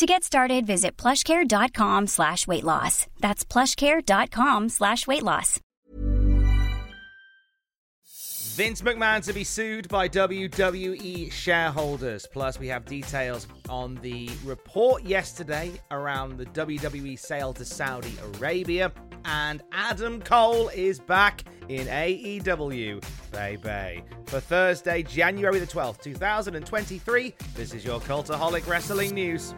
To get started, visit plushcare.com slash weight loss. That's plushcare.com slash weight loss. Vince McMahon to be sued by WWE shareholders. Plus, we have details on the report yesterday around the WWE sale to Saudi Arabia. And Adam Cole is back in AEW, baby. For Thursday, January the 12th, 2023, this is your Cultaholic Wrestling News.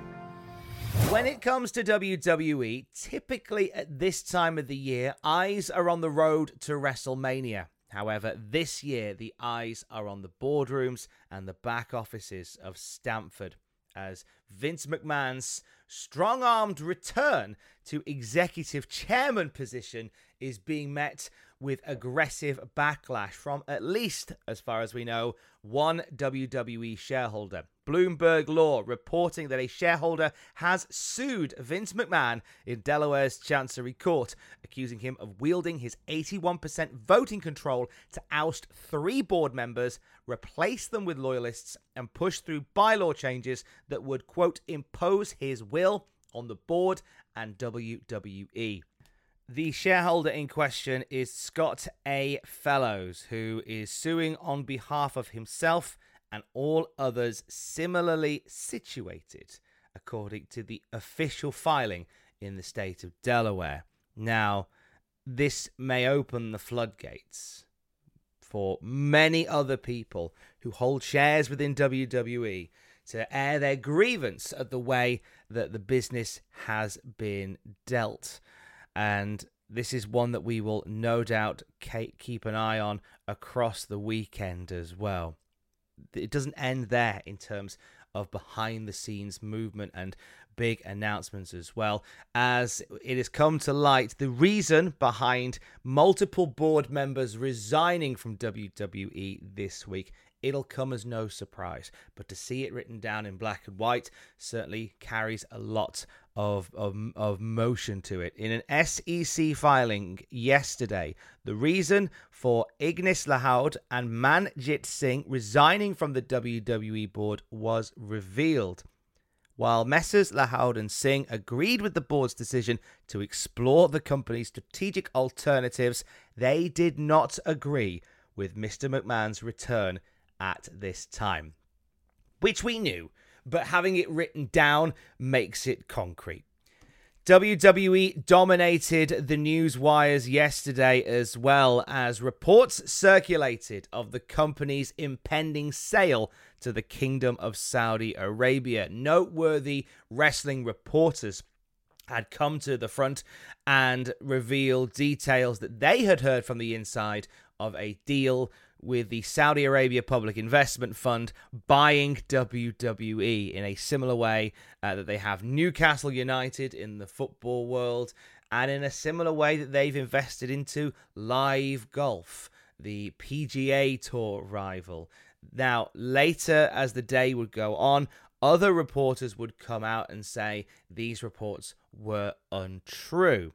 When it comes to WWE, typically at this time of the year, eyes are on the road to WrestleMania. However, this year the eyes are on the boardrooms and the back offices of Stamford as Vince McMahon's strong armed return to executive chairman position is being met with aggressive backlash from at least, as far as we know, one WWE shareholder. Bloomberg Law reporting that a shareholder has sued Vince McMahon in Delaware's Chancery Court, accusing him of wielding his 81% voting control to oust three board members, replace them with loyalists, and push through bylaw changes that would, quote, impose his will on the board and WWE. The shareholder in question is Scott A. Fellows, who is suing on behalf of himself and all others similarly situated, according to the official filing in the state of Delaware. Now, this may open the floodgates for many other people who hold shares within WWE to air their grievance at the way that the business has been dealt. And this is one that we will no doubt keep an eye on across the weekend as well. It doesn't end there in terms of behind the scenes movement and big announcements as well, as it has come to light the reason behind multiple board members resigning from WWE this week it'll come as no surprise. But to see it written down in black and white certainly carries a lot of, of, of motion to it. In an SEC filing yesterday, the reason for Ignace Lahoud and Manjit Singh resigning from the WWE board was revealed. While Messrs. Lahoud and Singh agreed with the board's decision to explore the company's strategic alternatives, they did not agree with Mr. McMahon's return at this time. Which we knew, but having it written down makes it concrete. WWE dominated the news wires yesterday as well as reports circulated of the company's impending sale to the Kingdom of Saudi Arabia. Noteworthy wrestling reporters had come to the front and revealed details that they had heard from the inside of a deal with the Saudi Arabia Public Investment Fund buying WWE in a similar way uh, that they have Newcastle United in the football world, and in a similar way that they've invested into LIV Golf, the PGA Tour rival. Now, later as the day would go on, other reporters would come out and say these reports were untrue.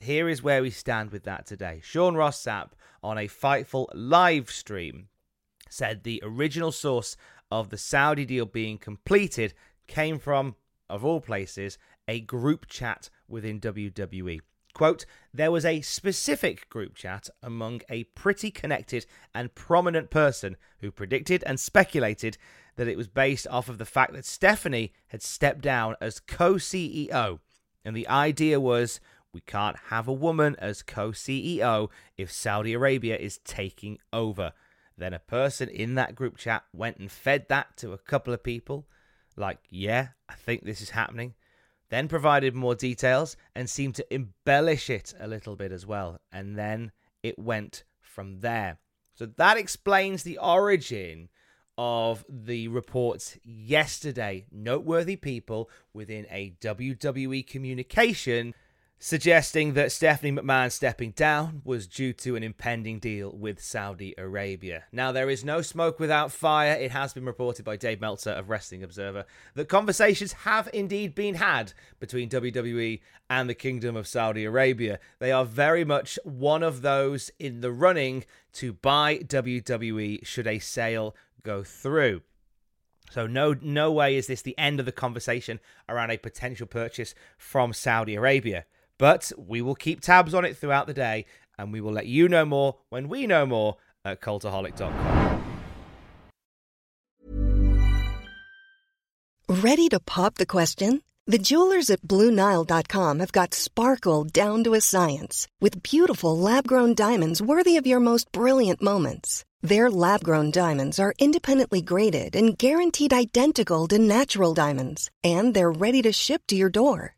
Here is where we stand with that today. Sean Ross on a Fightful live stream said the original source of the Saudi deal being completed came from, of all places, a group chat within WWE. Quote, there was a specific group chat among a pretty connected and prominent person who predicted and speculated that it was based off of the fact that Stephanie had stepped down as co CEO. And the idea was we can't have a woman as co CEO if Saudi Arabia is taking over. Then a person in that group chat went and fed that to a couple of people, like, yeah, I think this is happening. Then provided more details and seemed to embellish it a little bit as well. And then it went from there. So that explains the origin of the reports yesterday. Noteworthy people within a WWE communication suggesting that Stephanie McMahon stepping down was due to an impending deal with Saudi Arabia. Now, there is no smoke without fire. It has been reported by Dave Meltzer of Wrestling Observer that conversations have indeed been had between WWE and the Kingdom of Saudi Arabia. They are very much one of those in the running to buy WWE should a sale go through. So no no way is this the end of the conversation around a potential purchase from Saudi Arabia. But we will keep tabs on it throughout the day and we will let you know more when we know more at cultaholic.com. Ready to pop the question? The jewelers at BlueNile.com have got sparkle down to a science with beautiful lab grown diamonds worthy of your most brilliant moments. Their lab grown diamonds are independently graded and guaranteed identical to natural diamonds, and they're ready to ship to your door.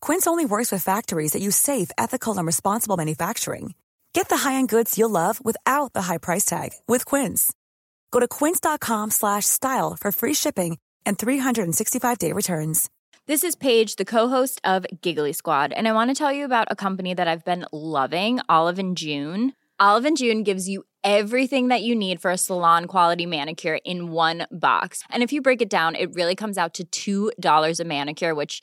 Quince only works with factories that use safe, ethical, and responsible manufacturing. Get the high-end goods you'll love without the high price tag with Quince. Go to quince.com/style for free shipping and 365-day returns. This is Paige, the co-host of Giggly Squad, and I want to tell you about a company that I've been loving, Olive and June. Olive and June gives you everything that you need for a salon quality manicure in one box. And if you break it down, it really comes out to $2 a manicure, which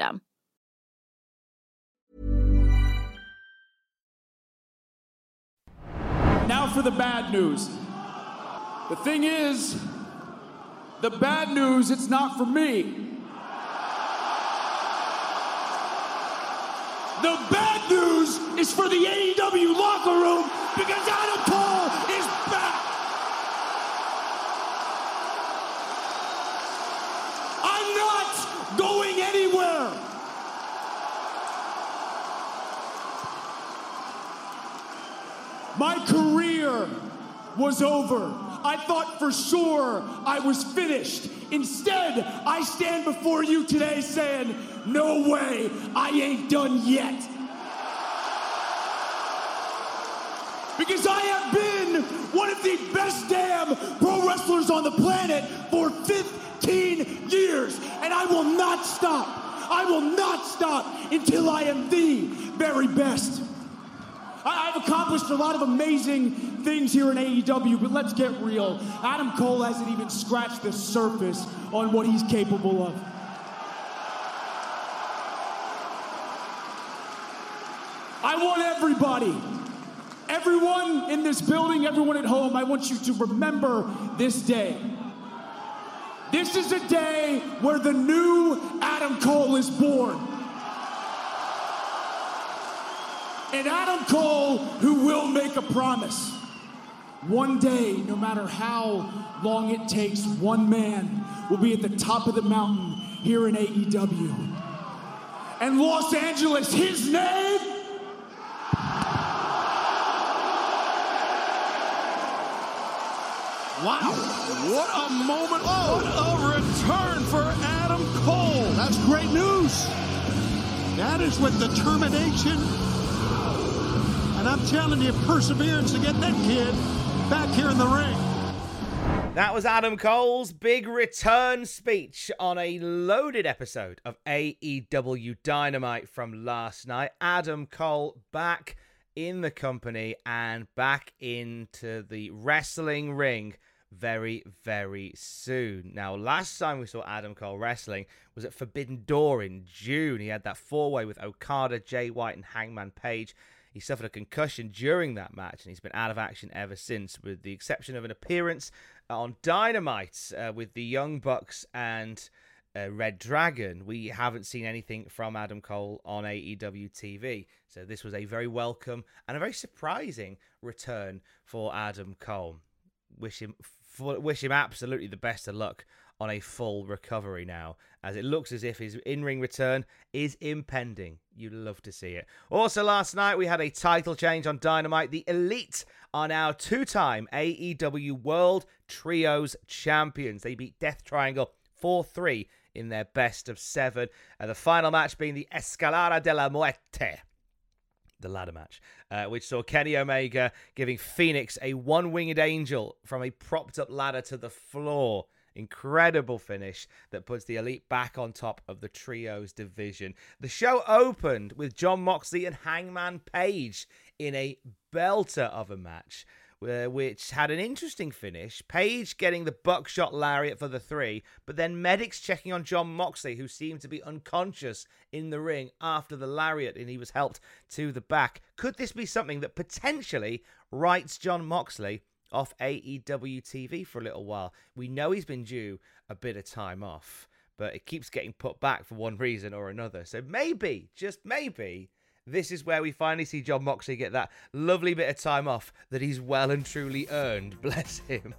system. Now for the bad news. The thing is, the bad news, it's not for me. The bad news is for the AEW locker room because Adam Cole is back. I'm not going anywhere. My career was over. I thought for sure I was finished. Instead, I stand before you today saying, no way, I ain't done yet. Because I have been one of the best damn pro wrestlers on the planet I will not stop. I will not stop until I am the very best. I- I've accomplished a lot of amazing things here in AEW, but let's get real. Adam Cole hasn't even scratched the surface on what he's capable of. I want everybody, everyone in this building, everyone at home, I want you to remember this day. This is a day where the new Adam Cole is born. And Adam Cole, who will make a promise. One day, no matter how long it takes, one man will be at the top of the mountain here in AEW. And Los Angeles, his name Wow, what a moment. What a return for Adam Cole. That's great news. That is with determination And I'm telling you perseverance to get that kid back here in the ring. That was Adam Cole's big return speech on a loaded episode of AEW Dynamite from last night. Adam Cole back in the company and back into the wrestling ring very, very soon. Now, last time we saw Adam Cole wrestling was at Forbidden Door in June. He had that four way with Okada, Jay White, and Hangman Page. He suffered a concussion during that match, and he's been out of action ever since, with the exception of an appearance on Dynamite uh, with the Young Bucks and uh, Red Dragon. We haven't seen anything from Adam Cole on AEW TV. So this was a very welcome and a very surprising return for Adam Cole. Wish him wish him absolutely the best of luck on a full recovery now, as it looks as if his in ring return is impending. You'd love to see it. Also, last night we had a title change on Dynamite. The Elite are now two time AEW World Trios champions. They beat Death Triangle 4 3 in their best of seven. And the final match being the Escalada de la Muerte the ladder match, uh, which saw Kenny Omega giving Fénix a one winged angel from a propped up ladder to the floor. Incredible finish that puts the Elite back on top of the Trios division. The show opened with Jon Moxley and Hangman Page in a belter of a match uh, which had an interesting finish. Page getting the buckshot lariat for the three, but then medics checking on Jon Moxley, who seemed to be unconscious in the ring after the lariat, and he was helped to the back. Could this be something that potentially writes Jon Moxley off AEW TV for a little while? We know he's been due a bit of time off, but it keeps getting put back for one reason or another. So maybe, just maybe, this is where we finally see Jon Moxley get that lovely bit of time off that he's well and truly earned. Bless him.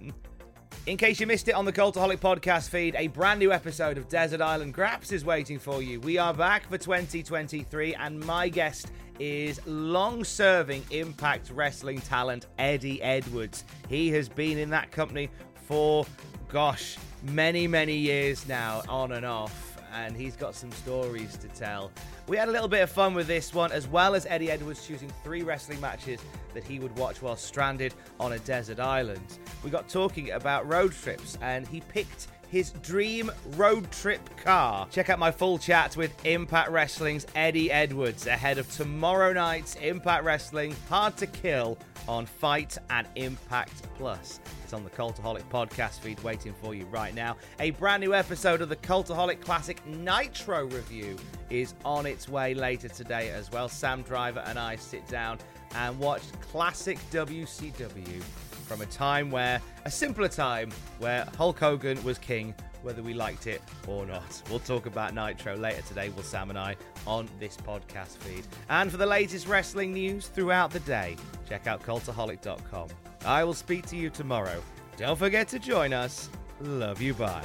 In case you missed it on the Cultaholic podcast feed, a brand new episode of Desert Island Graps is waiting for you. We are back for 2023, and my guest is long serving Impact Wrestling talent Eddie Edwards. He has been in that company for, gosh, many, many years now, on and off and he's got some stories to tell. We had a little bit of fun with this one, as well as Eddie Edwards choosing three wrestling matches that he would watch while stranded on a desert island. We got talking about road trips, and he picked his dream road trip car. Check out my full chat with Impact Wrestling's Eddie Edwards ahead of tomorrow night's Impact Wrestling Hard to Kill on Fite and Impact Plus. It's on the Cultaholic podcast feed waiting for you right now. A brand new episode of the Cultaholic Classic Nitro review is on its way later today as well. Sam Driver and I sit down and watch classic WCW from a time where, a simpler time, where Hulk Hogan was king, whether we liked it or not. We'll talk about Nitro later today, will Sam and I, on this podcast feed. And for the latest wrestling news throughout the day, check out cultaholic.com. I will speak to you tomorrow. Don't forget to join us. Love you, bye.